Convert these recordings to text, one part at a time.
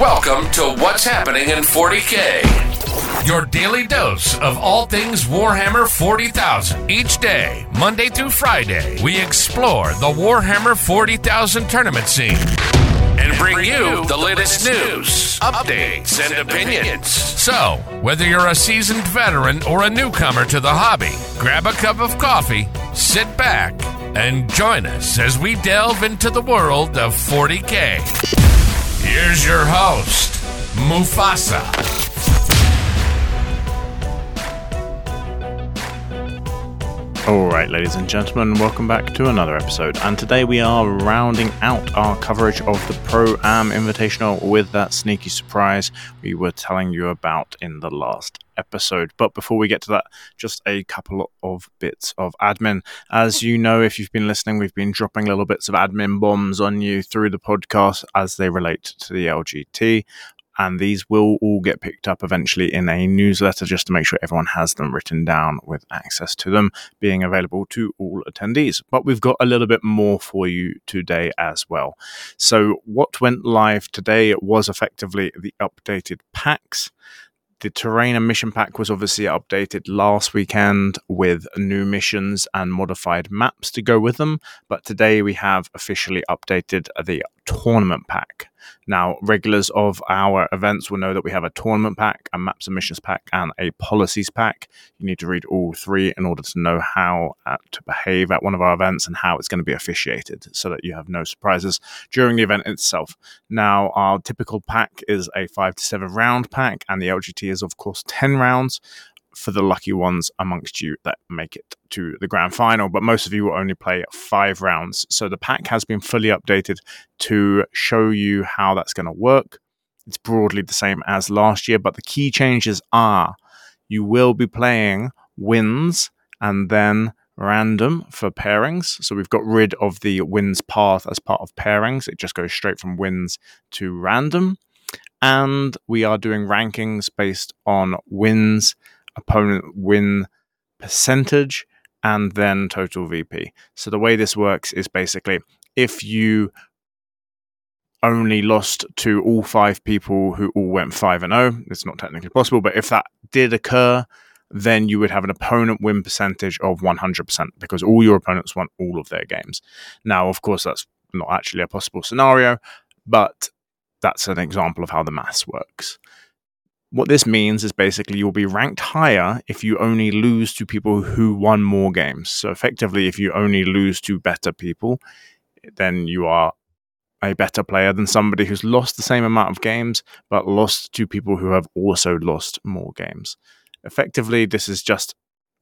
Welcome to What's Happening in 40K. Your daily dose of all things Warhammer 40,000. Each day, Monday through Friday, we explore the Warhammer 40,000 tournament scene and bring you the latest news, updates, and opinions. So, whether you're a seasoned veteran or a newcomer to the hobby, grab a cup of coffee, sit back, and join us as we delve into the world of 40K. Here's your host, Mufasa. All right, ladies and gentlemen, welcome back to another episode. And today we are rounding out our coverage of the Pro Am Invitational with that sneaky surprise we were telling you about in the last episode. But before we get to that, just a couple of bits of admin. As you know, if you've been listening, we've been dropping little bits of admin bombs on you through the podcast as they relate to the LGT and these will all get picked up eventually in a newsletter just to make sure everyone has them written down with access to them being available to all attendees. But we've got a little bit more for you today as well. So, what went live today was effectively the updated packs. The terrain and mission pack was obviously updated last weekend with new missions and modified maps to go with them. But today we have officially updated the tournament pack. Now, regulars of our events will know that we have a tournament pack, a maps and missions pack, and a policies pack. You need to read all three in order to know how uh, to behave at one of our events and how it's going to be officiated so that you have no surprises during the event itself. Now, our typical pack is a five to seven round pack, and the LGT is, of course, 10 rounds for the lucky ones amongst you that make it to the grand final. But most of you will only play five rounds. So the pack has been fully updated to show you how that's going to work. It's broadly the same as last year, but the key changes are you will be playing wins and then random for pairings. So we've got rid of the wins path as part of pairings. It just goes straight from wins to random. And we are doing rankings based on wins opponent win percentage and then total VP. So the way this works is basically if you only lost to all five people who all went 5 and 0, it's not technically possible, but if that did occur, then you would have an opponent win percentage of 100% because all your opponents won all of their games. Now, of course, that's not actually a possible scenario, but that's an example of how the maths works. What this means is basically you'll be ranked higher if you only lose to people who won more games. So effectively, if you only lose to better people, then you are a better player than somebody who's lost the same amount of games but lost to people who have also lost more games. Effectively, this is just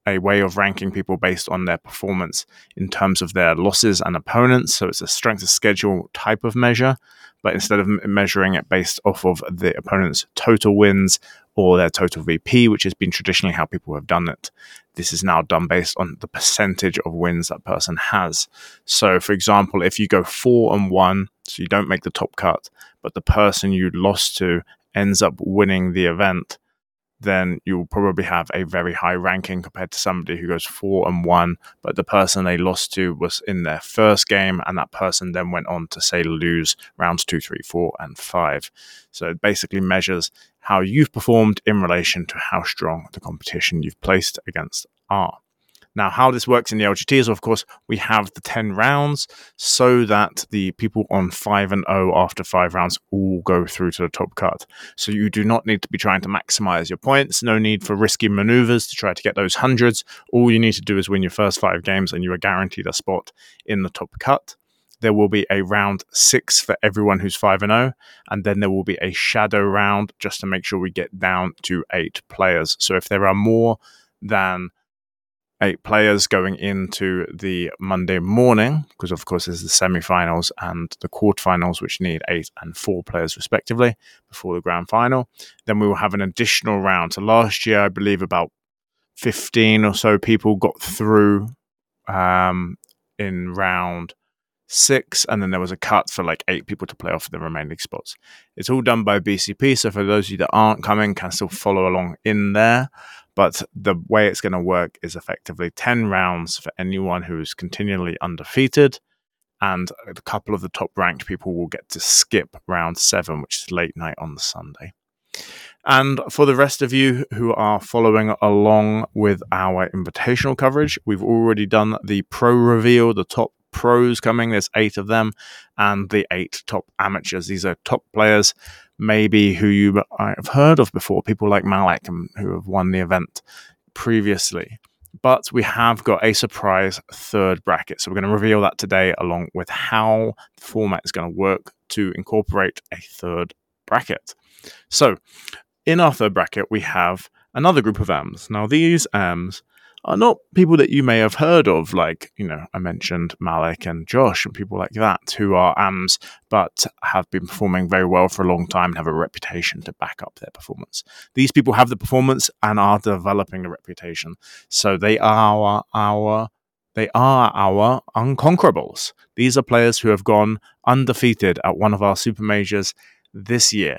a way of ranking people based on their performance in terms of their losses and opponents. So it's a strength of schedule type of measure, but instead of measuring it based off of the opponent's total wins or their total VP, which has been traditionally how people have done it, this is now done based on the percentage of wins that person has. So, for example, if you go four and one, so you don't make the top cut, but the person you lost to ends up winning the event then you'll probably have a very high ranking compared to somebody who goes four and one, but the person they lost to was in their first game, and that person then went on to say lose rounds two, three, four, and five. So it basically measures how you've performed in relation to how strong the competition you've placed against are. Now, how this works in the LGT is, of course, we have the 10 rounds so that the people on 5 and 0 after 5 rounds all go through to the top cut. So you do not need to be trying to maximize your points. No need for risky maneuvers to try to get those hundreds. All you need to do is win your first five games and you are guaranteed a spot in the top cut. There will be a round six for everyone who's 5 and 0, and then there will be a shadow round just to make sure we get down to eight players. So if there are more than eight players going into the Monday morning, because of course there's the semi-finals and the quarterfinals, which need eight and four players respectively before the grand final. Then we will have an additional round. So last year, I believe about 15 or so people got through um, in round six, and then there was a cut for like eight people to play off the remaining spots. It's all done by BCP, so for those of you that aren't coming, can still follow along in there. But the way it's going to work is effectively 10 rounds for anyone who is continually undefeated, and a couple of the top ranked people will get to skip round seven, which is late night on the Sunday. And for the rest of you who are following along with our invitational coverage, we've already done the pro reveal, the top pros coming. There's eight of them, and the eight top amateurs. These are top players, maybe who you might have heard of before, people like Malik, um, who have won the event previously. But we have got a surprise third bracket. So we're going to reveal that today, along with how the format is going to work to incorporate a third bracket. So, in our third bracket, we have another group of AMs. Now, these AMs are not people that you may have heard of, like, you know, I mentioned Malik and Josh and people like that who are AMs but have been performing very well for a long time and have a reputation to back up their performance. These people have the performance and are developing the reputation. So they are our, they are our unconquerables. These are players who have gone undefeated at one of our super majors this year.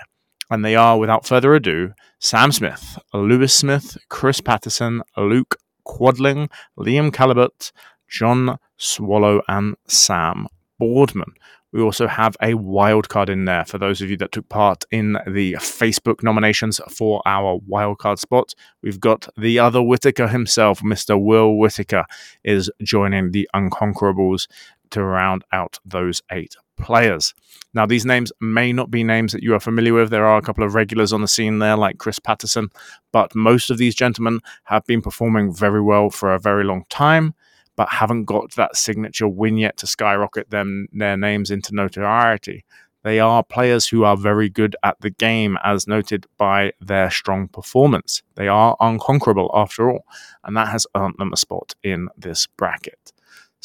And they are, without further ado, Sam Smith, Lewis Smith, Chris Patterson, Luke Quadling, Liam Calibut, John Swallow, and Sam Boardman. We also have a wildcard in there for those of you that took part in the Facebook nominations for our wildcard spot. We've got the other Whitaker himself, Mr. Will Whitaker, is joining the Unconquerables to round out those eight players. Now, these names may not be names that you are familiar with. There are a couple of regulars on the scene there, like Chris Patterson, but most of these gentlemen have been performing very well for a very long time, but haven't got that signature win yet to skyrocket them their names into notoriety. They are players who are very good at the game, as noted by their strong performance. They are unconquerable after all, and that has earned them a spot in this bracket.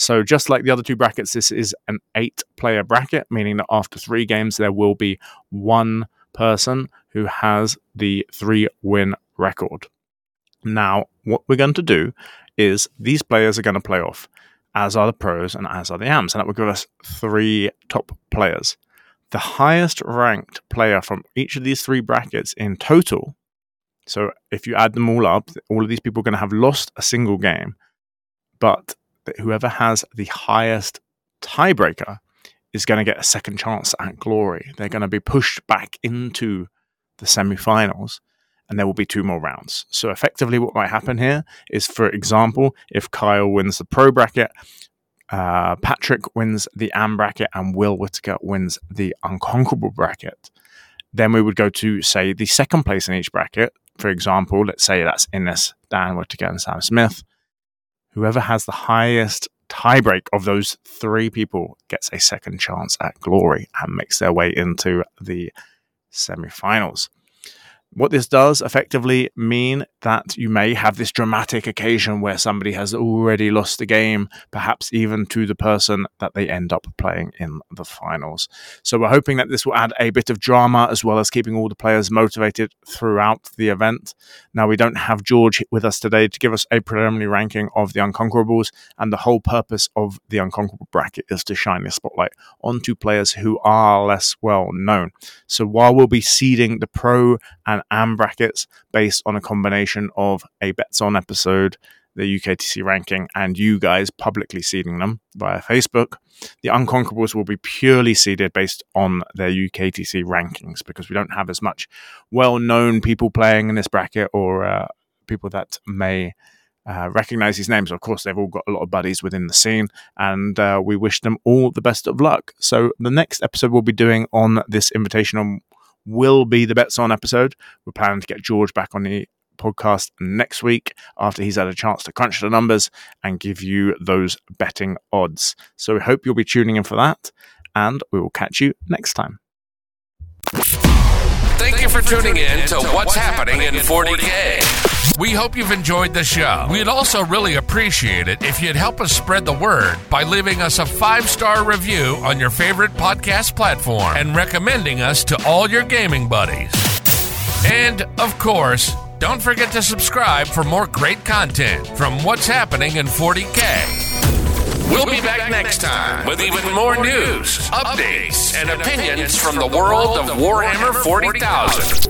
So, just like the other two brackets, this is an eight player bracket, meaning that after three games, there will be one person who has the three win record. Now, what we're going to do is these players are going to play off, as are the pros and as are the AMs, and that will give us three top players. The highest ranked player from each of these three brackets in total. So, if you add them all up, all of these people are going to have lost a single game, but that whoever has the highest tiebreaker is going to get a second chance at glory. They're going to be pushed back into the semi-finals and there will be two more rounds. So effectively what might happen here is for example, if Kyle wins the pro bracket, uh, Patrick wins the AM bracket and Will Whitaker wins the unconquerable bracket, then we would go to say the second place in each bracket. For example, let's say that's Innes, Dan Whitaker, and Sam Smith whoever has the highest tiebreak of those three people gets a second chance at glory and makes their way into the semi-finals. What this does effectively mean that you may have this dramatic occasion where somebody has already lost the game, perhaps even to the person that they end up playing in the finals. So we're hoping that this will add a bit of drama as well as keeping all the players motivated throughout the event. Now, we don't have George with us today to give us a preliminary ranking of the Unconquerables, and the whole purpose of the Unconquerable bracket is to shine the spotlight onto players who are less well known. So while we'll be seeding the pro and and brackets based on a combination of a bets on episode, the UKTC ranking, and you guys publicly seeding them via Facebook. The Unconquerables will be purely seeded based on their UKTC rankings because we don't have as much well known people playing in this bracket or uh, people that may. Uh, recognize these names. Of course, they've all got a lot of buddies within the scene, and uh, we wish them all the best of luck. So, the next episode we'll be doing on this invitational will be the bets on episode. We're planning to get George back on the podcast next week after he's had a chance to crunch the numbers and give you those betting odds. So we hope you'll be tuning in for that, and we will catch you next time. Thank you for tuning in to What's Happening in 40K. We hope you've enjoyed the show. We'd also really appreciate it if you'd help us spread the word by leaving us a five star review on your favorite podcast platform and recommending us to all your gaming buddies. And, of course, don't forget to subscribe for more great content from What's Happening in 40K. We'll be back next time with even more news, updates, and opinions from the world of Warhammer 40,000.